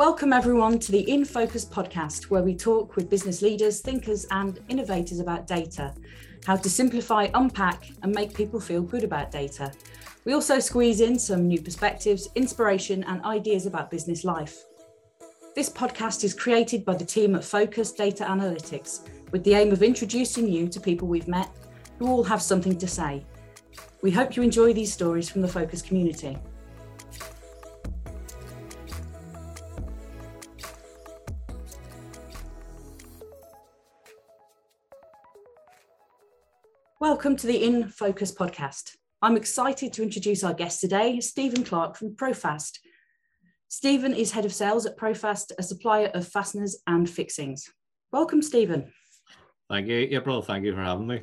Welcome, everyone, to the inPhocas podcast, where we talk with business leaders, thinkers, and innovators about data, how to simplify, unpack, and make people feel good about data. We also squeeze in some new perspectives, inspiration, and ideas about business life. This podcast is created by the team at Phocas Data Analytics with the aim of introducing you to people we've met who all have something to say. We hope you enjoy these stories from the Phocas community. Welcome to the inPhocas podcast. I'm excited to introduce our guest today, Stephen Clarke from Profast. Stephen is head of sales at Profast, a supplier of fasteners and fixings. Welcome, Stephen. Thank you, April. Thank you for having me.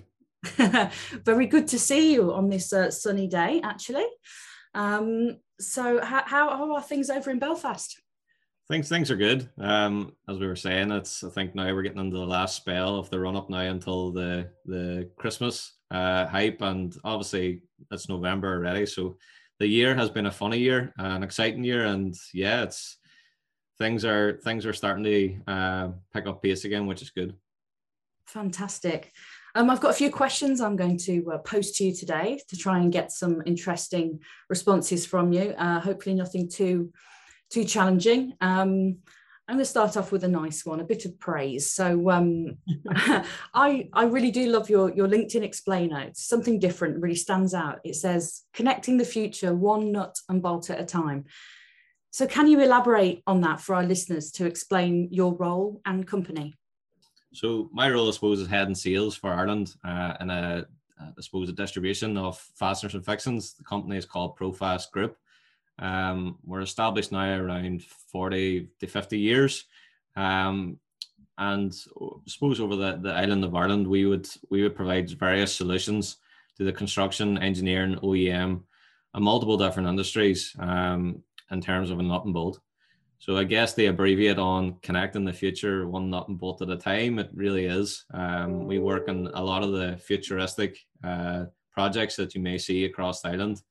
Very good to see you on this uh, sunny day, actually. Um, so, how, how are things over in Belfast? Things things are good. Um, as we were saying, it's I think now we're getting into the last spell of the run up now until the the Christmas uh, hype, and obviously it's November already. So the year has been a funny year, an exciting year, and yeah, it's things are things are starting to uh, pick up pace again, which is good. Fantastic. Um, I've got a few questions I'm going to uh, post to you today to try and get some interesting responses from you. Uh, hopefully, nothing too too challenging. Um, I'm going to start off with a nice one, a bit of praise. So um, I I really do love your your LinkedIn explainer. It's something different, really stands out. It says connecting the future one nut and bolt at a time. So can you elaborate on that for our listeners to explain your role and company? So my role, I suppose, is head and sales for Ireland uh, in a, I suppose, a distribution of fasteners and fixings. The company is called Profast Group. Um, we're established now around 40 to 50 years. Um, and I suppose over the, the island of Ireland, we would we would provide various solutions to the construction, engineering, OEM, and multiple different industries um, in terms of a nut and bolt. So I guess they abbreviate on connecting the future one nut and bolt at a time. It really is. Um, we work on a lot of the futuristic uh, projects that you may see across the island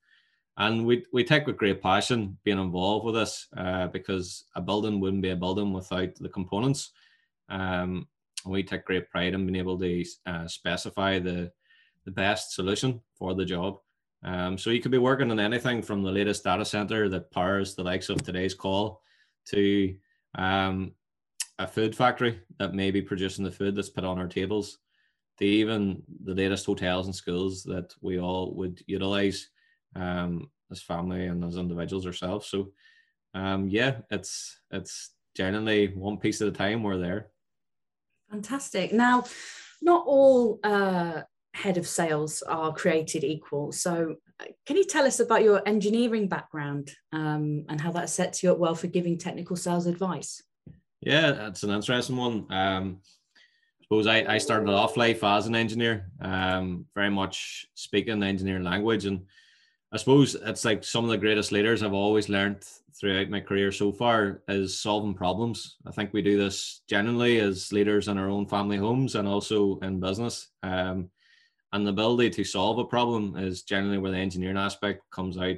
and we we take with great passion being involved with this uh, because a building wouldn't be a building without the components. Um, we take great pride in being able to uh, specify the the best solution for the job. Um, so you could be working on anything from the latest data center that powers the likes of today's call to um, a food factory that may be producing the food that's put on our tables to even the latest hotels and schools that we all would utilize um, as family and as individuals ourselves. So um, yeah, it's it's generally one piece at a time. We're there. Fantastic. Now, not all uh, head of sales are created equal. So, can you tell us about your engineering background um, and how that sets you up well for giving technical sales advice? Yeah, that's an interesting one. Um, I suppose I, I started off life as an engineer, um, very much speaking the engineering language, and I suppose it's like some of the greatest leaders I've always learned throughout my career so far is solving problems. I think we do this generally as leaders in our own family homes and also in business. Um, and the ability to solve a problem is generally where the engineering aspect comes out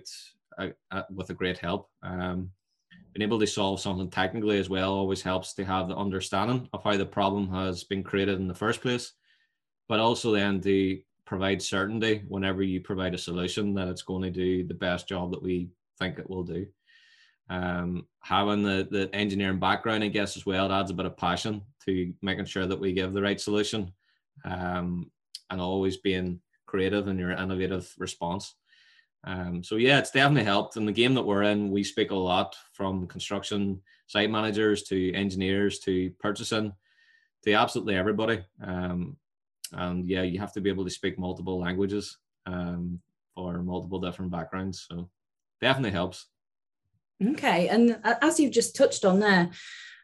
uh, uh, with a great help. Um, being able to solve something technically as well always helps to have the understanding of how the problem has been created in the first place, but also then to provide certainty whenever you provide a solution that it's going to do the best job that we think it will do. Um, having the, the engineering background, I guess, as well, it adds a bit of passion to making sure that we give the right solution um, and always being creative in your innovative response. Um, so yeah, it's definitely helped. In the game that we're in, we speak a lot from construction site managers to engineers to purchasing to absolutely everybody. Um, and yeah, you have to be able to speak multiple languages um, for multiple different backgrounds. So definitely helps. Okay, and as you've just touched on there,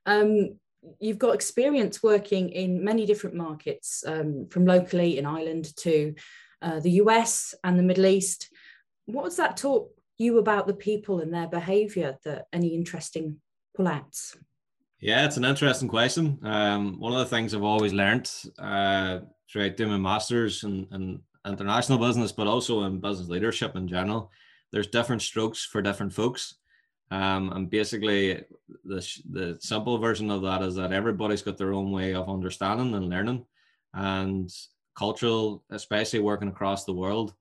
um, you've got experience working in many different markets, um, from locally in Ireland to uh, the US and the Middle East. What has that taught you about the people and their behaviour? That any interesting pullouts? Yeah, it's an interesting question. Um, one of the things I've always learned uh, throughout doing my masters in, in international business, but also in business leadership in general, there's different strokes for different folks. Um, and basically, the, the simple version of that is that everybody's got their own way of understanding and learning. And cultural, especially working across the world,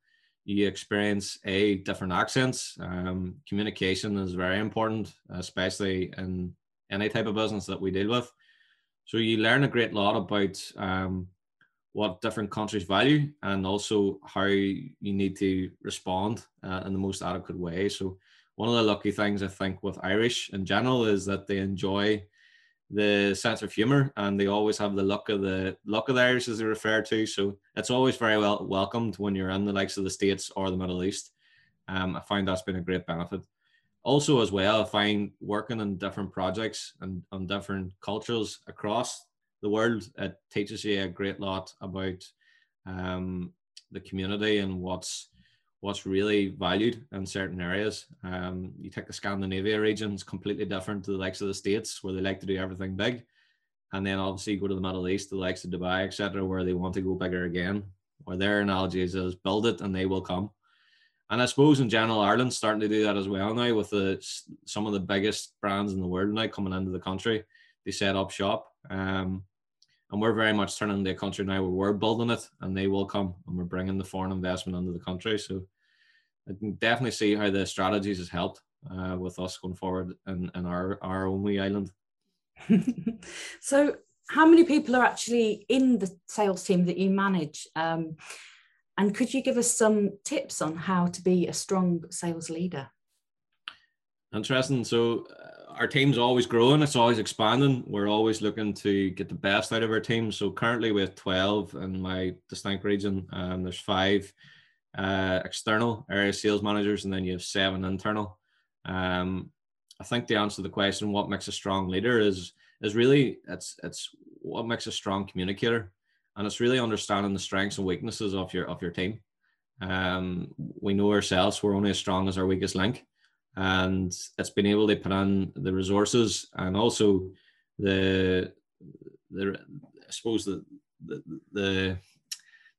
you experience a different accents. Um, communication is very important, especially in any type of business that we deal with. So you learn a great lot about um, what different countries value and also how you need to respond uh, in the most adequate way. So one of the lucky things I think with Irish in general is that they enjoy the sense of humor and they always have the luck of the luck of the Irish as they refer to. So it's always very well welcomed when you're in the likes of the States or the Middle East. Um, I find that's been a great benefit. Also, as well, I find working in different projects and on different cultures across the world, it teaches you a great lot about um, the community and what's what's really valued in certain areas. Um, you take the Scandinavia region, it's completely different to the likes of the States where they like to do everything big. And then obviously go to the Middle East, the likes of Dubai, etc., where they want to go bigger again, where their analogy is, is build it and they will come. And I suppose in general, Ireland's starting to do that as well now with the some of the biggest brands in the world now coming into the country. They set up shop. Um, and we're very much turning the country now where we're building it and they will come and we're bringing the foreign investment into the country. So I can definitely see how the strategies has helped uh, with us going forward in, in our, our only island. so, how many people are actually in the sales team that you manage? Um, and could you give us some tips on how to be a strong sales leader? Interesting. So, uh, our team's always growing, it's always expanding. We're always looking to get the best out of our team. So, currently, we have 12 in my distinct region, um, there's five uh, external area sales managers, and then you have seven internal. Um, I think the answer to the question, what makes a strong leader, is is really it's it's what makes a strong communicator, and it's really understanding the strengths and weaknesses of your of your team. Um, we know ourselves; we're only as strong as our weakest link, and it's been able to put in the resources and also the the I suppose the the the,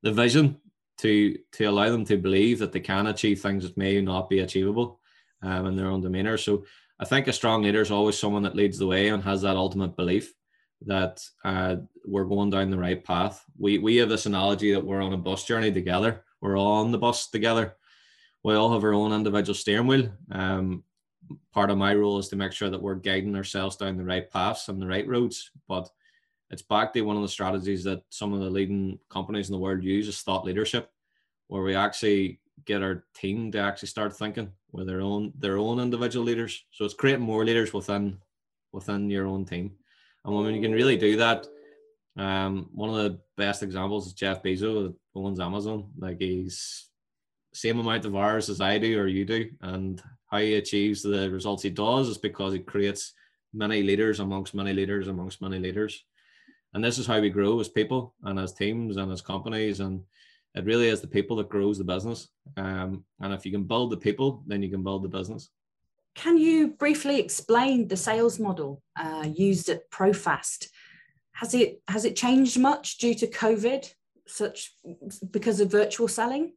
the vision to to allow them to believe that they can achieve things that may not be achievable um, in their own demeanor. So I think a strong leader is always someone that leads the way and has that ultimate belief that uh, we're going down the right path. We we have this analogy that we're on a bus journey together. We're all on the bus together. We all have our own individual steering wheel. Um, part of my role is to make sure that we're guiding ourselves down the right paths and the right roads. But it's back to one of the strategies that some of the leading companies in the world use is thought leadership, where we actually get our team to actually start thinking with their own their own individual leaders. So it's creating more leaders within within your own team. And when you can really do that, um, one of the best examples is Jeff Bezos owns Amazon. Like he's same amount of hours as I do or you do, and how he achieves the results he does is because he creates many leaders amongst many leaders amongst many leaders. And this is how we grow as people and as teams and as companies and it really is the people that grows the business. Um, and if you can build the people then you can build the business. Can you briefly explain the sales model uh, used at profast? Has it has it changed much due to covid such because of virtual selling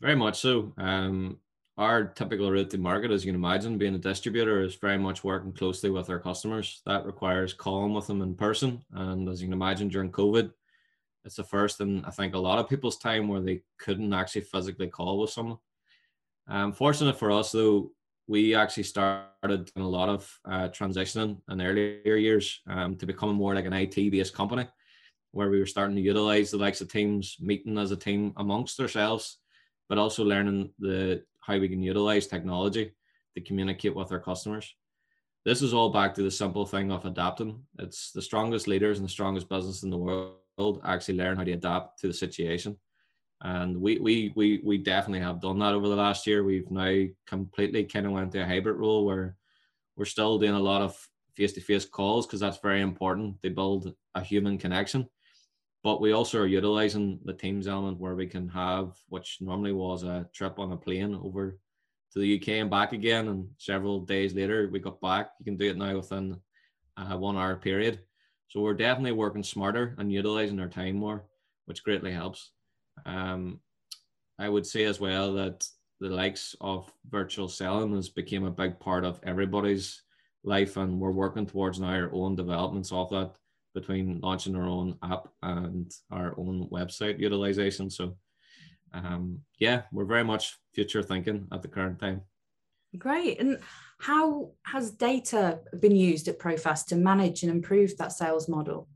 very much so um, our typical route to market, as you can imagine, being a distributor, is very much working closely with our customers. That requires calling with them in person. And as you can imagine, during COVID, it's the first in I think a lot of people's time where they couldn't actually physically call with someone. Um, fortunate for us though, we actually started doing a lot of uh, transitioning in earlier years um, to becoming more like an IT based company, where we were starting to utilize the likes of teams meeting as a team amongst ourselves, but also learning the how we can utilize technology to communicate with our customers. This is all back to the simple thing of adapting. It's the strongest leaders and the strongest business in the world actually learn how to adapt to the situation. And we we we we definitely have done that over the last year. We've now completely kind of went to a hybrid role where we're still doing a lot of face-to-face calls because that's very important. They build a human connection but we also are utilizing the teams element where we can have, which normally was a trip on a plane over to the UK and back again. And several days later, we got back. You can do it now within a one hour period. So we're definitely working smarter and utilizing our time more, which greatly helps. Um, I would say as well that the likes of virtual selling has become a big part of everybody's life, and we're working towards now our own developments of that between launching our own app and our own website utilization. So, um, yeah, we're very much future thinking at the current time. Great. And how has data been used at Profast to manage and improve that sales model?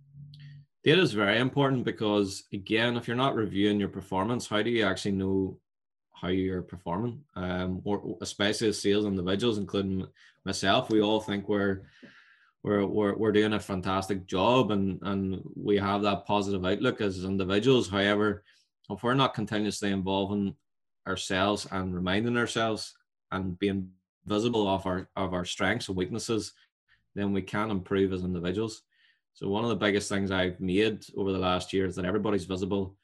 Data is very important because, again, if you're not reviewing your performance, how do you actually know how you're performing? Um, or especially as sales individuals, including myself, we all think we're we're, we're, we're doing a fantastic job and, and we have that positive outlook as individuals. However, if we're not continuously involving ourselves and reminding ourselves and being visible of our of our strengths and weaknesses, then we can improve as individuals. So one of the biggest things I've made over the last year is that everybody's visible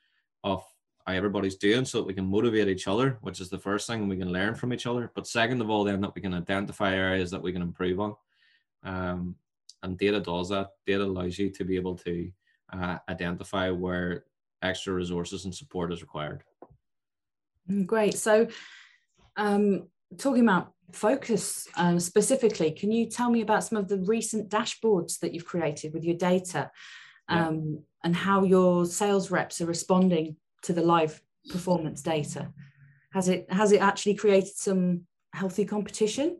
of how everybody's doing so that we can motivate each other, which is the first thing we can learn from each other. But second of all, then that we can identify areas that we can improve on. Um, and data does that. Data allows you to be able to uh, identify where extra resources and support is required. Mm, great. So, um, talking about Phocas um, specifically, can you tell me about some of the recent dashboards that you've created with your data um, yeah. and how your sales reps are responding to the live performance data? Has it has it actually created some healthy competition?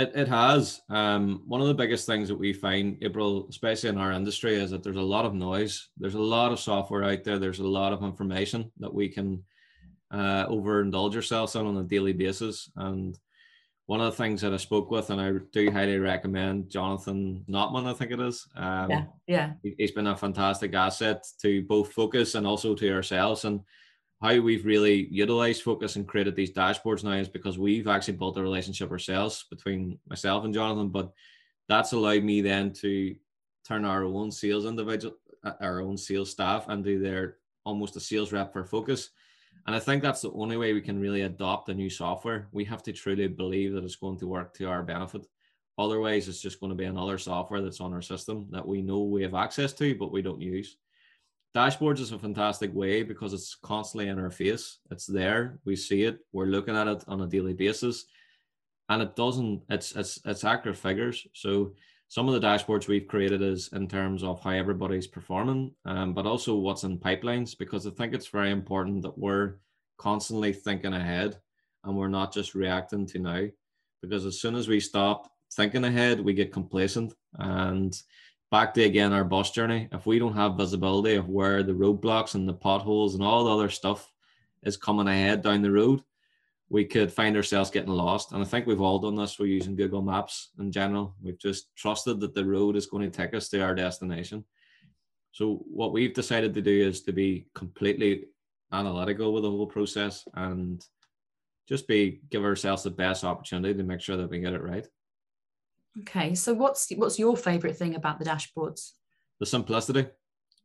It, it has. Um, one of the biggest things that we find, April, especially in our industry, is that there's a lot of noise. There's a lot of software out there. There's a lot of information that we can uh, overindulge ourselves on on a daily basis. And one of the things that I spoke with, and I do highly recommend Jonathan Notman, I think it is. Um, yeah, yeah. He's been a fantastic asset to both Phocas and also to ourselves. And how we've really utilized Phocas and created these dashboards now is because we've actually built a relationship ourselves between myself and Jonathan. But that's allowed me then to turn our own sales individual, uh, our own sales staff, and do their almost a sales rep for Phocas. And I think that's the only way we can really adopt a new software. We have to truly believe that it's going to work to our benefit. Otherwise, it's just going to be another software that's on our system that we know we have access to, but we don't use. Dashboards is a fantastic way because it's constantly in our face. It's there. We see it. We're looking at it on a daily basis. And it doesn't, it's it's it's accurate figures. So some of the dashboards we've created is in terms of how everybody's performing, um, but also what's in pipelines, because I think it's very important that we're constantly thinking ahead and we're not just reacting to now. Because as soon as we stop thinking ahead, we get complacent and back to again our bus journey. If we don't have visibility of where the roadblocks and the potholes and all the other stuff is coming ahead down the road, we could find ourselves getting lost. And I think we've all done this. We're using Google Maps in general. We've just trusted that the road is going to take us to our destination. So what we've decided to do is to be completely analytical with the whole process and just be give ourselves the best opportunity to make sure that we get it right. Okay, so what's what's your favorite thing about the dashboards? The simplicity.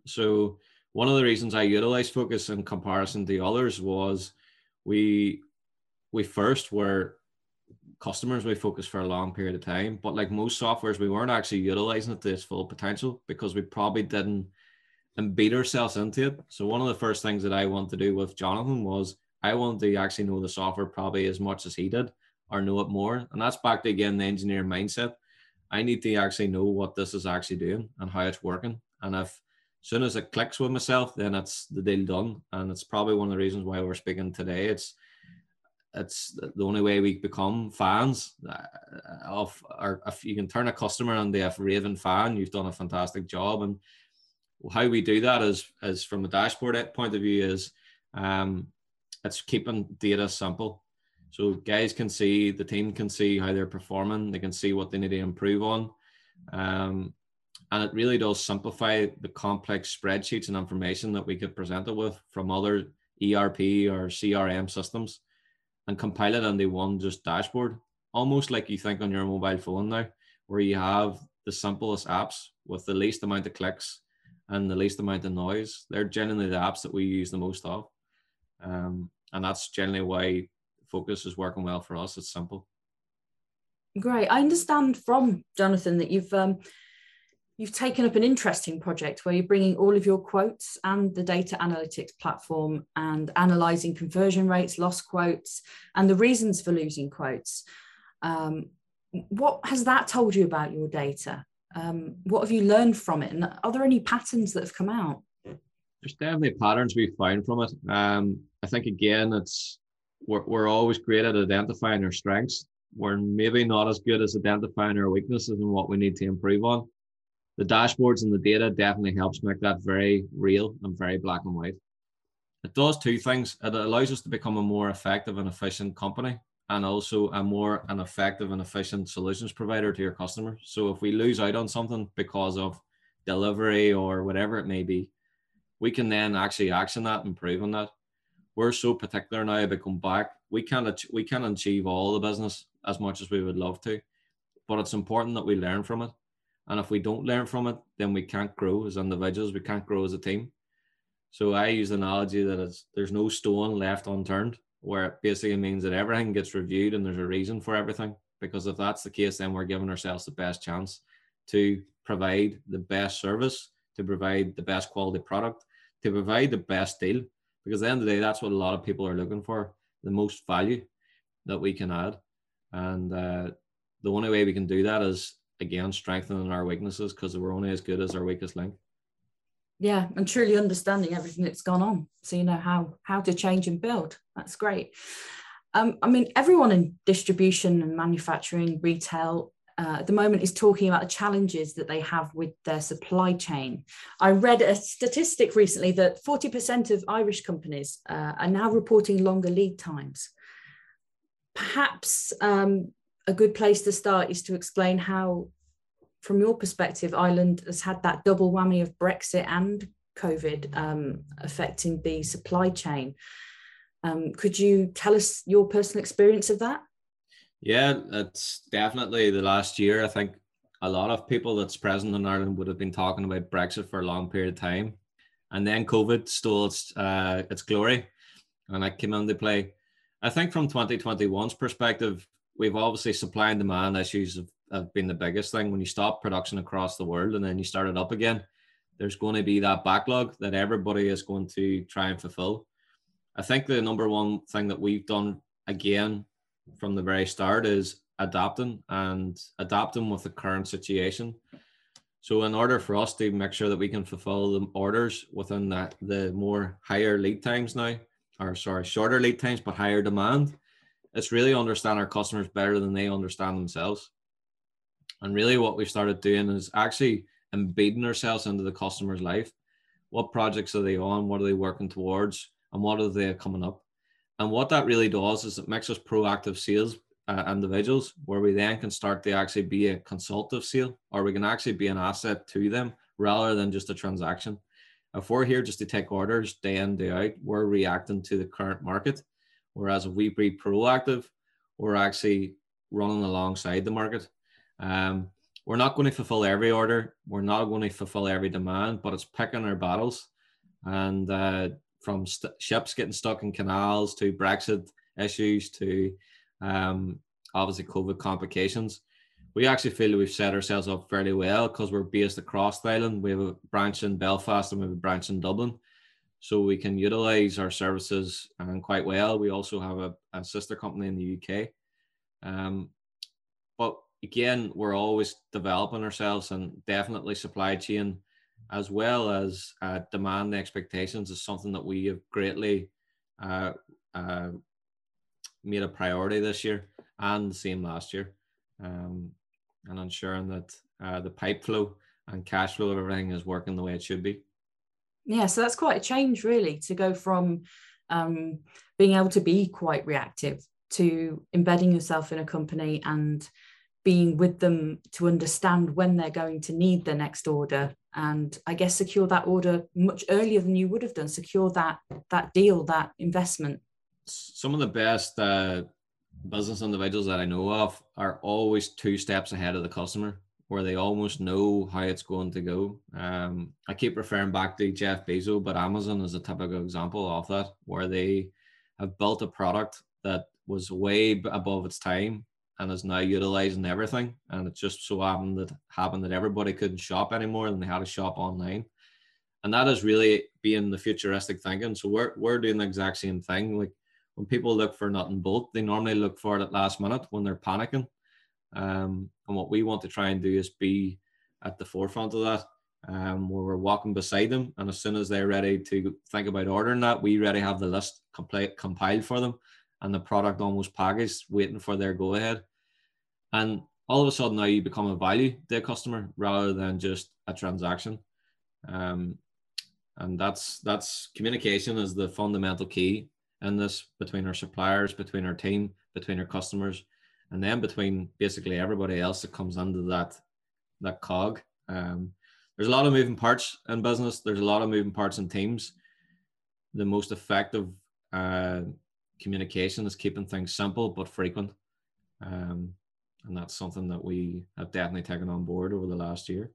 So one of the reasons I utilize Phocas in comparison to others was we we first were customers we focused for a long period of time, but like most softwares, we weren't actually utilizing it to its full potential because we probably didn't and beat ourselves into it. So one of the first things that I wanted to do with Jonathan was I wanted to actually know the software probably as much as he did or know it more. And that's back to again the engineer mindset. I need to actually know what this is actually doing and how it's working. And if as soon as it clicks with myself, then it's the deal done. And it's probably one of the reasons why we're speaking today. It's it's the only way we become fans uh, of or if you can turn a customer into a raving fan, you've done a fantastic job. And how we do that is is from a dashboard point of view is um, it's keeping data simple so guys can see, the team can see how they're performing. They can see what they need to improve on. Um, and it really does simplify the complex spreadsheets and information that we get presented with from other ERP or CRM systems and compile it into one just dashboard, almost like you think on your mobile phone now, where you have the simplest apps with the least amount of clicks and the least amount of noise. They're generally the apps that we use the most of. Um, and that's generally why Phocas is working well for us. It's simple. Great. I understand from Jonathan that you've um, you've taken up an interesting project where you're bringing all of your quotes and the data analytics platform and analyzing conversion rates, lost quotes, and the reasons for losing quotes. Um, what has that told you about your data? Um, what have you learned from it? And are there any patterns that have come out? There's definitely patterns we find from it. Um, I think again, it's we're, we're always great at identifying our strengths. We're maybe not as good as identifying our weaknesses and what we need to improve on the dashboards and the data definitely helps make that very real and very black and white. It does two things. It allows us to become a more effective and efficient company and also a more an effective and efficient solutions provider to your customers. So if we lose out on something because of delivery or whatever it may be, we can then actually action that, improve on that. We're so particular now about come back. We can't we can't achieve all the business as much as we would love to, but it's important that we learn from it and if we don't learn from it, then we can't grow as individuals. We can't grow as a team. So I use the analogy that it's, there's no stone left unturned, where it basically means that everything gets reviewed and there's a reason for everything. Because if that's the case, then we're giving ourselves the best chance to provide the best service, to provide the best quality product, to provide the best deal. Because at the end of the day, that's what a lot of people are looking for the most value that we can add. And uh, the only way we can do that is again strengthening our weaknesses because we're only as good as our weakest link. Yeah and truly understanding everything that's gone on. So you know how how to change and build. That's great. Um, i mean everyone in distribution and manufacturing retail uh, at the moment is talking about the challenges that they have with their supply chain. I read a statistic recently that 40% of Irish companies uh, are now reporting longer lead times. Perhaps um, a good place to start is to explain how, from your perspective, Ireland has had that double whammy of Brexit and COVID um, affecting the supply chain. Um, could you tell us your personal experience of that? Yeah, it's definitely the last year. I think a lot of people that's present in Ireland would have been talking about Brexit for a long period of time. And then COVID stole its, uh, its glory and it came into play. I think from 2021's perspective, we've obviously supply and demand issues have, have been the biggest thing. When you stop production across the world and then you start it up again, there's going to be that backlog that everybody is going to try and fulfill. I think the number one thing that we've done again from the very start is adapting and adapting with the current situation. So in order for us to make sure that we can fulfill the orders within that the more higher lead times now, or sorry, shorter lead times but higher demand, it's really understand our customers better than they understand themselves. And really, what we've started doing is actually embedding ourselves into the customer's life. What projects are they on? What are they working towards? And what are they coming up? And what that really does is it makes us proactive sales uh, individuals where we then can start to actually be a consultative sale or we can actually be an asset to them rather than just a transaction. If we're here just to take orders day in, day out, we're reacting to the current market Whereas if we be proactive, we're actually running alongside the market. Um, we're not going to fulfill every order. We're not going to fulfill every demand, but it's picking our battles. And uh, from st- ships getting stuck in canals to Brexit issues to um, obviously COVID complications, we actually feel we've set ourselves up fairly well because we're based across the island. We have a branch in Belfast and we have a branch in Dublin so we can utilize our services um, quite well. We also have a, a sister company in the UK. Um, but again, we're always developing ourselves and definitely supply chain as well as uh, demand expectations is something that we have greatly uh, uh, made a priority this year and the same last year. Um, and ensuring that uh, the pipe flow and cash flow of everything is working the way it should be yeah so that's quite a change really to go from um, being able to be quite reactive to embedding yourself in a company and being with them to understand when they're going to need the next order and i guess secure that order much earlier than you would have done secure that that deal that investment some of the best uh, business individuals that i know of are always two steps ahead of the customer where they almost know how it's going to go. Um, I keep referring back to Jeff Bezos, but Amazon is a typical example of that, where they have built a product that was way above its time, and is now utilizing everything. And it just so happened that happened that everybody couldn't shop anymore and they had to shop online. And that is really being the futuristic thinking. So we're we're doing the exact same thing. Like when people look for nut and bolt, they normally look for it at last minute when they're panicking. Um, and what we want to try and do is be at the forefront of that, um, where we're walking beside them. And as soon as they're ready to think about ordering that, we already have the list complete, compiled for them and the product almost packaged, waiting for their go ahead. And all of a sudden now you become a value to a customer rather than just a transaction. Um, and that's that's communication is the fundamental key in this between our suppliers, between our team, between our customers, and then between basically everybody else that comes under that that cog. Um, there's a lot of moving parts in business. There's a lot of moving parts in teams. The most effective uh, communication is keeping things simple but frequent. Um, and that's something that we have definitely taken on board over the last year.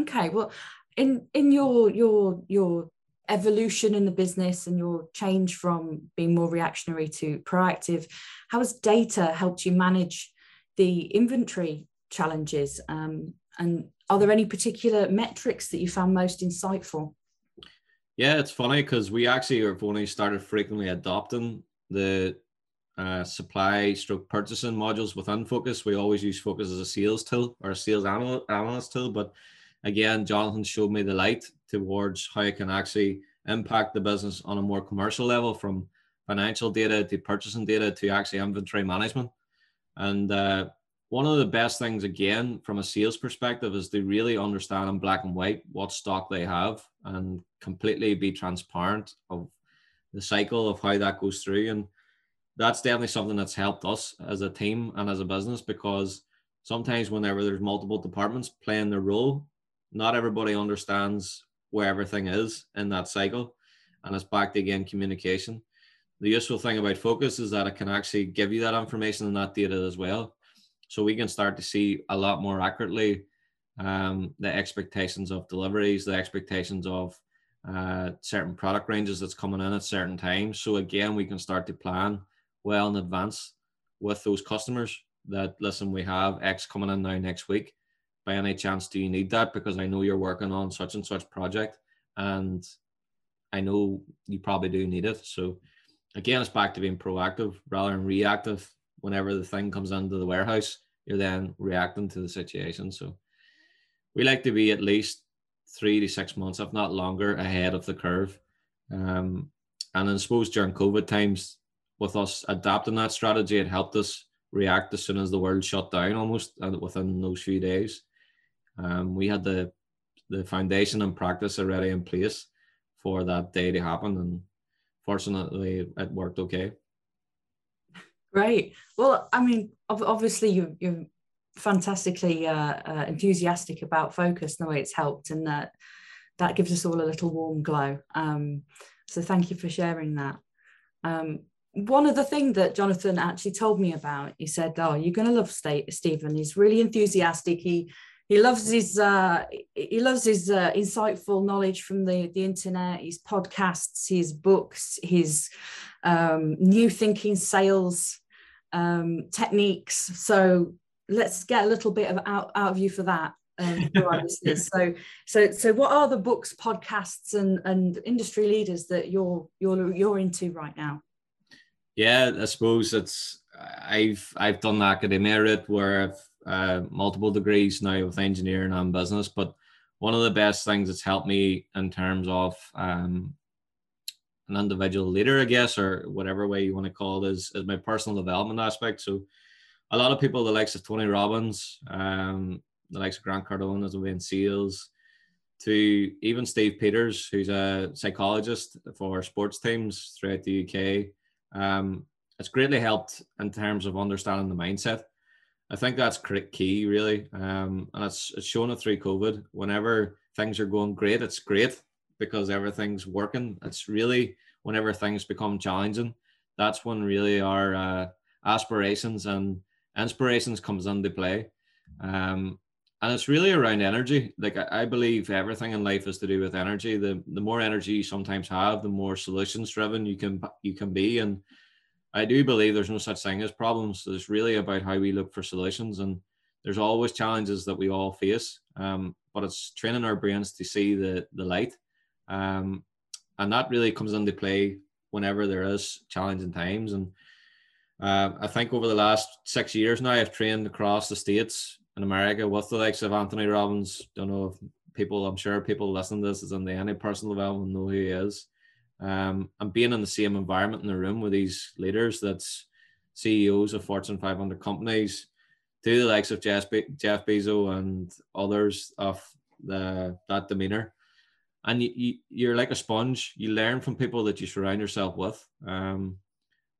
Okay, well, in in your your your evolution in the business and your change from being more reactionary to proactive, how has data helped you manage the inventory challenges? Um, and are there any particular metrics that you found most insightful? Yeah, it's funny because we actually have only started frequently adopting the uh, supply stroke purchasing modules within Phocas. We always use Phocas as a sales tool or a sales anal- analyst tool. But again, Jonathan showed me the light towards how it can actually impact the business on a more commercial level from financial data to purchasing data to actually inventory management. And uh, one of the best things again from a sales perspective is to really understand in black and white what stock they have and completely be transparent of the cycle of how that goes through. And that's definitely something that's helped us as a team and as a business because sometimes whenever there's multiple departments playing their role not everybody understands where everything is in that cycle. And it's back to again communication. The useful thing about Phocas is that it can actually give you that information and that data as well so we can start to see a lot more accurately um, the expectations of deliveries, the expectations of uh, certain product ranges that's coming in at certain times. So again, we can start to plan well in advance with those customers that listen, we have X coming in now next week. By any chance, do you need that? Because I know you're working on such and such project, and I know you probably do need it. So again, it's back to being proactive rather than reactive whenever the thing comes into the warehouse, you're then reacting to the situation. So we like to be at least three to six months, if not longer, ahead of the curve. Um, and I suppose during COVID times, with us adapting that strategy, it helped us react as soon as the world shut down almost uh, within those few days. Um, we had the the foundation and practice already in place for that day to happen, and fortunately, it worked okay. Great. Well, I mean, obviously you, you're fantastically uh, uh, enthusiastic about Phocas and the way it's helped, and that that gives us all a little warm glow. Um, so thank you for sharing that. Um, one of the things that Jonathan actually told me about, he said, "Oh, you're going to love Stephen. He's really enthusiastic. He he loves his uh, he loves his uh, insightful knowledge from the the internet, his podcasts, his books, his um, new thinking sales um, techniques. So let's get a little bit of out, out of you for that. Um, so, so, so, what are the books, podcasts, and and industry leaders that you're you're you're into right now? Yeah, I suppose it's I've I've done the academia route where I've uh, multiple degrees now with engineering and business, but one of the best things that's helped me in terms of um, an individual leader, I guess, or whatever way you want to call it, is, is my personal development aspect. So a lot of people, the likes of Tony Robbins, um, the likes of Grant Cardone as a in sales, to even Steve Peters, who's a psychologist for sports teams throughout the UK. Um, it's greatly helped in terms of understanding the mindset. I think that's key, really, um, and it's, it's shown it through COVID. Whenever things are going great, it's great because everything's working. It's really whenever things become challenging, that's when really our uh, aspirations and inspirations comes into play. Um, and it's really around energy. Like I, I, believe everything in life is to do with energy. The the more energy you sometimes have, the more solutions driven you can you can be. And I do believe there's no such thing as problems. It's really about how we look for solutions, and there's always challenges that we all face. Um, but it's training our brains to see the the light, um, and that really comes into play whenever there is challenging times. And uh, I think over the last six years now, I've trained across the states in America with the likes of Anthony Robbins. Don't know if people, I'm sure people listening to this is in the any personal development know who he is. Um, and being in the same environment in the room with these leaders that's CEOs of Fortune 500 companies, to the likes of Jeff, Be- Jeff Bezos and others of the, that demeanor. And you, you, are like a sponge. You learn from people that you surround yourself with, um,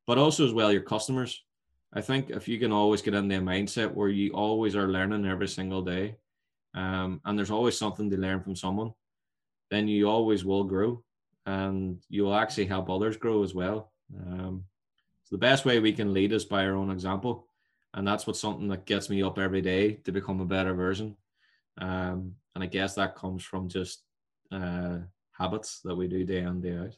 but also as well your customers. I think if you can always get in their mindset where you always are learning every single day, um, and there's always something to learn from someone, then you always will grow, and you'll actually help others grow as well. Um, so the best way we can lead is by our own example and that's what something that gets me up every day to become a better version um, and i guess that comes from just uh, habits that we do day in day out.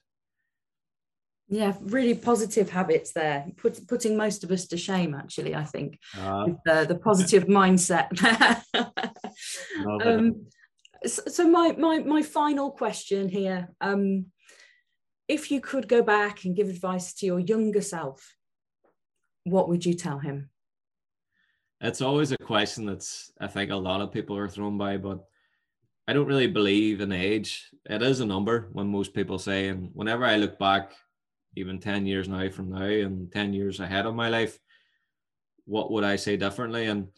Yeah really positive habits there. Put, putting most of us to shame actually i think uh, with the, the positive mindset. Um, so, so my, my my final question here um, if you could go back and give advice to your younger self what would you tell him? It's always a question that's I think a lot of people are thrown by, but I don't really believe in age. It is a number when most people say, and whenever I look back, even 10 years now from now and 10 years ahead of my life, what would I say differently? And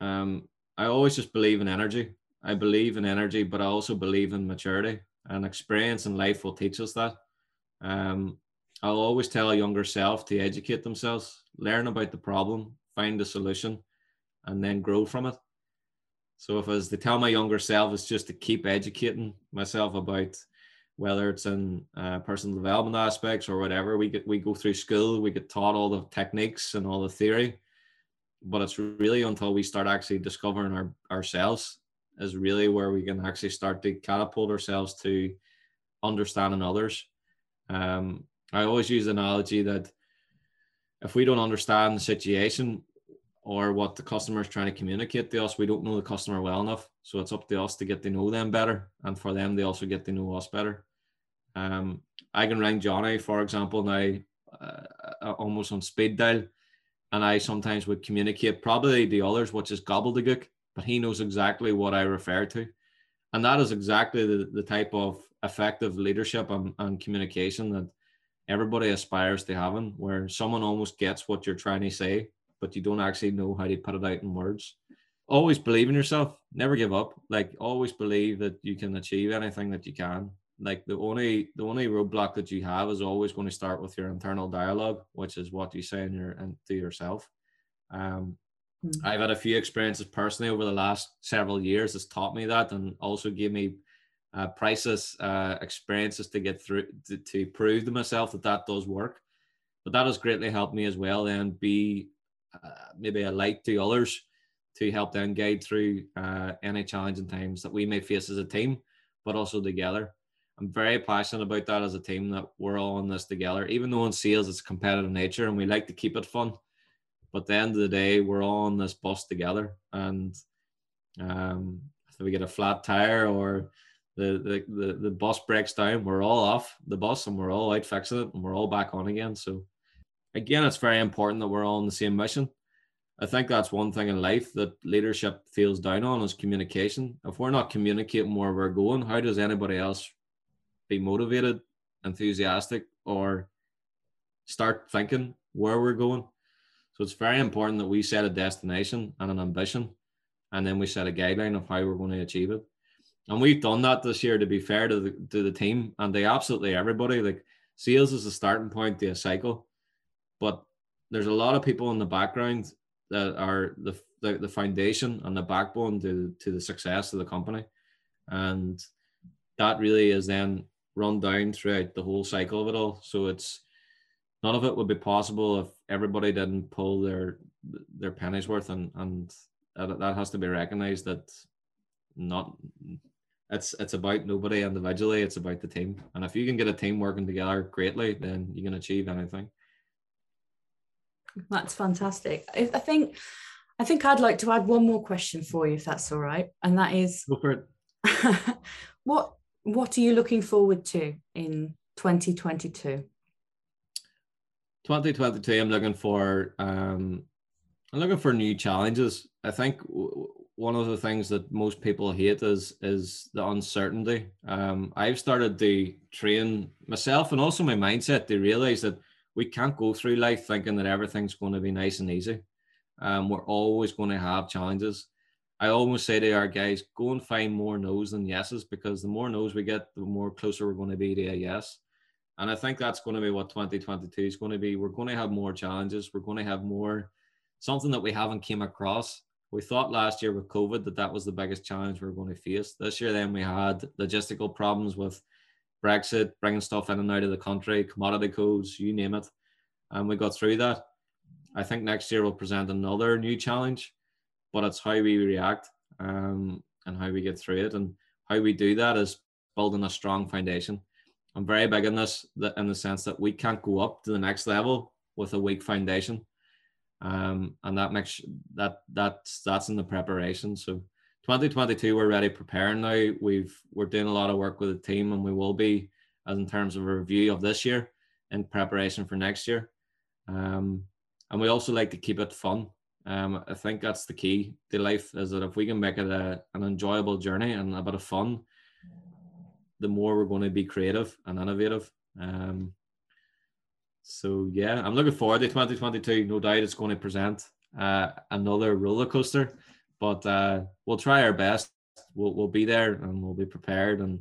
um, I always just believe in energy. I believe in energy, but I also believe in maturity and experience in life will teach us that. Um, I'll always tell a younger self to educate themselves, learn about the problem, find a solution, and then grow from it. So if I was to tell my younger self, it's just to keep educating myself about whether it's in uh, personal development aspects or whatever. We get we go through school, we get taught all the techniques and all the theory, but it's really until we start actually discovering our ourselves is really where we can actually start to catapult ourselves to understanding others. Um, I always use the analogy that if we don't understand the situation or what the customer is trying to communicate to us, we don't know the customer well enough. So it's up to us to get to know them better, and for them, they also get to know us better. Um, I can ring Johnny, for example, now uh, uh almost on speed dial, and I sometimes would communicate probably the others, which is gobbledygook, but he knows exactly what I refer to. And that is exactly the, the type of effective leadership and, and communication that everybody aspires to having, where someone almost gets what you're trying to say, but you don't actually know how to put it out in words. Always believe in yourself. Never give up. Like always believe that you can achieve anything that you can. Like the only the only roadblock that you have is always going to start with your internal dialogue, which is what you say in your and to yourself. Um, mm-hmm. I've had a few experiences personally over the last several years that's taught me that, and also gave me uh, priceless uh, experiences to get through to, to, prove to myself that that does work. But that has greatly helped me as well. Then be uh, maybe a light to others to help them guide through uh, any challenging times that we may face as a team, but also together. I'm very passionate about that as a team that we're all in this together. Even though in sales it's competitive nature and we like to keep it fun, but at the end of the day we're all on this bus together. And um, if we get a flat tire or the, the, the, the bus breaks down, we're all off the bus and we're all out fixing it and we're all back on again. So again, it's very important that we're all on the same mission. I think that's one thing in life that leadership feels down on is communication. If we're not communicating where we're going, how does anybody else be motivated, enthusiastic, or start thinking where we're going? So it's very important that we set a destination and an ambition, and then we set a guideline of how we're going to achieve it and we've done that this year. To be fair to the to the team, and they absolutely everybody like sales is the starting point to a cycle, but there's a lot of people in the background that are the the, the foundation and the backbone to to the success of the company, and that really is then run down throughout the whole cycle of it all. So it's none of it would be possible if everybody didn't pull their their pennies worth, and and that, that has to be recognized that not it's it's about nobody individually it's about the team. And if you can get a team working together greatly then you can achieve anything That's fantastic. I think I think I'd like to add one more question for you, if that's all right. And that is Go for it. what what are you looking forward to in 2022? 2022, I'm looking for um, I'm looking for new challenges. I think w- one of the things that most people hate is is the uncertainty. Um, I've started to train myself and also my mindset to realize that we can't go through life thinking that everything's going to be nice and easy. Um, we're always going to have challenges. I always say to our guys, go and find more no's than yeses because the more no's we get, the more closer we're going to be to a yes. And I think that's going to be what 2022 is going to be. We're going to have more challenges. We're going to have more something that we haven't came across. We thought last year with COVID that that was the biggest challenge we are going to face. This year, then we had logistical problems with Brexit, bringing stuff in and out of the country, commodity codes, you name it. And we got through that. I think next year will present another new challenge, but it's how we react um, and how we get through it. And how we do that is building a strong foundation. I'm very big in this in the sense that we can't go up to the next level with a weak foundation. Um, and that makes that that's that's in the preparation. So 2022 we're ready preparing now. We've we're doing a lot of work with the team and we will be as in terms of a review of this year in preparation for next year. Um, and we also like to keep it fun. Um, I think that's the key to life is that if we can make it a, an enjoyable journey and a bit of fun, the more we're going to be creative and innovative. Um, so yeah, I'm looking forward to 2022. No doubt it's going to present uh, another roller coaster, but uh, we'll try our best. We'll, we'll be there and we'll be prepared and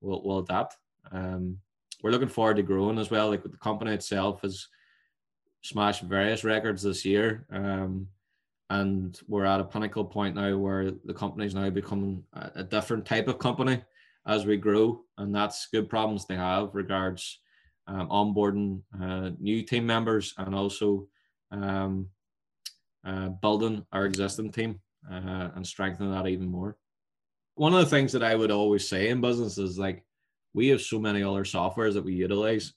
we'll, we'll adapt. Um, we're looking forward to growing as well. Like the company itself has smashed various records this year. Um, and we're at a pinnacle point now where the company is now becoming a, a, different type of company as we grow, and that's good problems to have regards um, onboarding uh, new team members and also um, uh, building our existing team uh, and strengthening that even more. One of the things that I would always say in business is like we have so many other softwares that we utilize.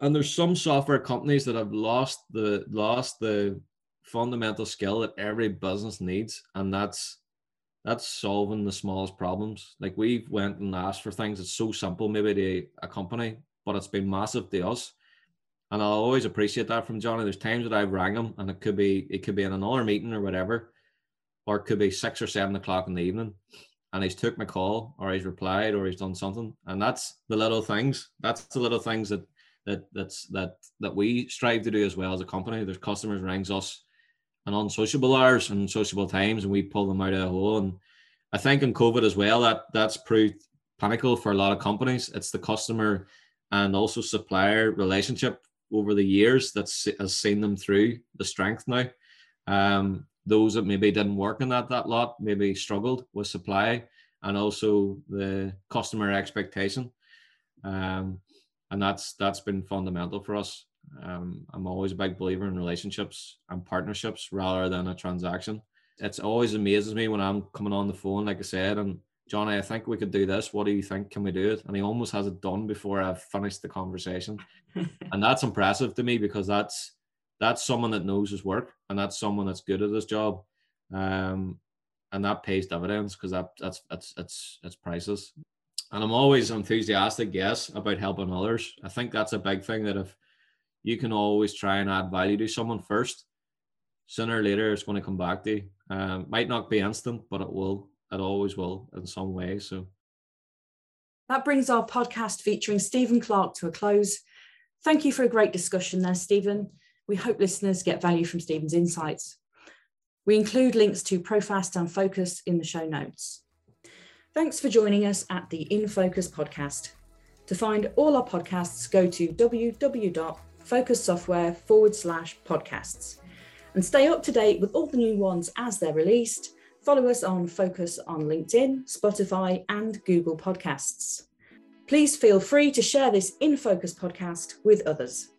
And there's some software companies that have lost the lost the fundamental skill that every business needs and that's that's solving the smallest problems. Like we went and asked for things that's so simple maybe to a company but it's been massive to us and i'll always appreciate that from johnny there's times that i've rang him and it could be it could be in another meeting or whatever or it could be six or seven o'clock in the evening and he's took my call or he's replied or he's done something and that's the little things that's the little things that that that's that that we strive to do as well as a company. There's customers rings us and unsociable hours and sociable times, and we pull them out of the hole. And I think in COVID as well, that that's proved pinnacle for a lot of companies. It's the customer and also supplier relationship over the years that has seen them through the strength now. Um, those that maybe didn't work in that that lot maybe struggled with supply and also the customer expectation. Um, and that's that's been fundamental for us. Um, I'm always a big believer in relationships and partnerships rather than a transaction. It's always amazes me when I'm coming on the phone, like I said, and Johnny, I think we could do this. What do you think? Can we do it? And he almost has it done before I've finished the conversation, and that's impressive to me because that's that's someone that knows his work and that's someone that's good at his job, um, and that pays dividends because that that's that's it's it's priceless and I'm always enthusiastic, yes, about helping others. I think that's a big thing that if you can always try and add value to someone first, sooner or later it's going to come back to you. Um, might not be instant, but it will. It always will in some way. So that brings our podcast featuring Stephen Clarke to a close. Thank you for a great discussion there, Stephen. We hope listeners get value from Stephen's insights. We include links to Profast and Phocas in the show notes. Thanks for joining us at the inPhocas podcast. To find all our podcasts, go to www.phocassoftware forward slash podcasts. And stay up to date with all the new ones as they're released. Follow us on Phocas on LinkedIn, Spotify, and Google Podcasts. Please feel free to share this inPhocas podcast with others.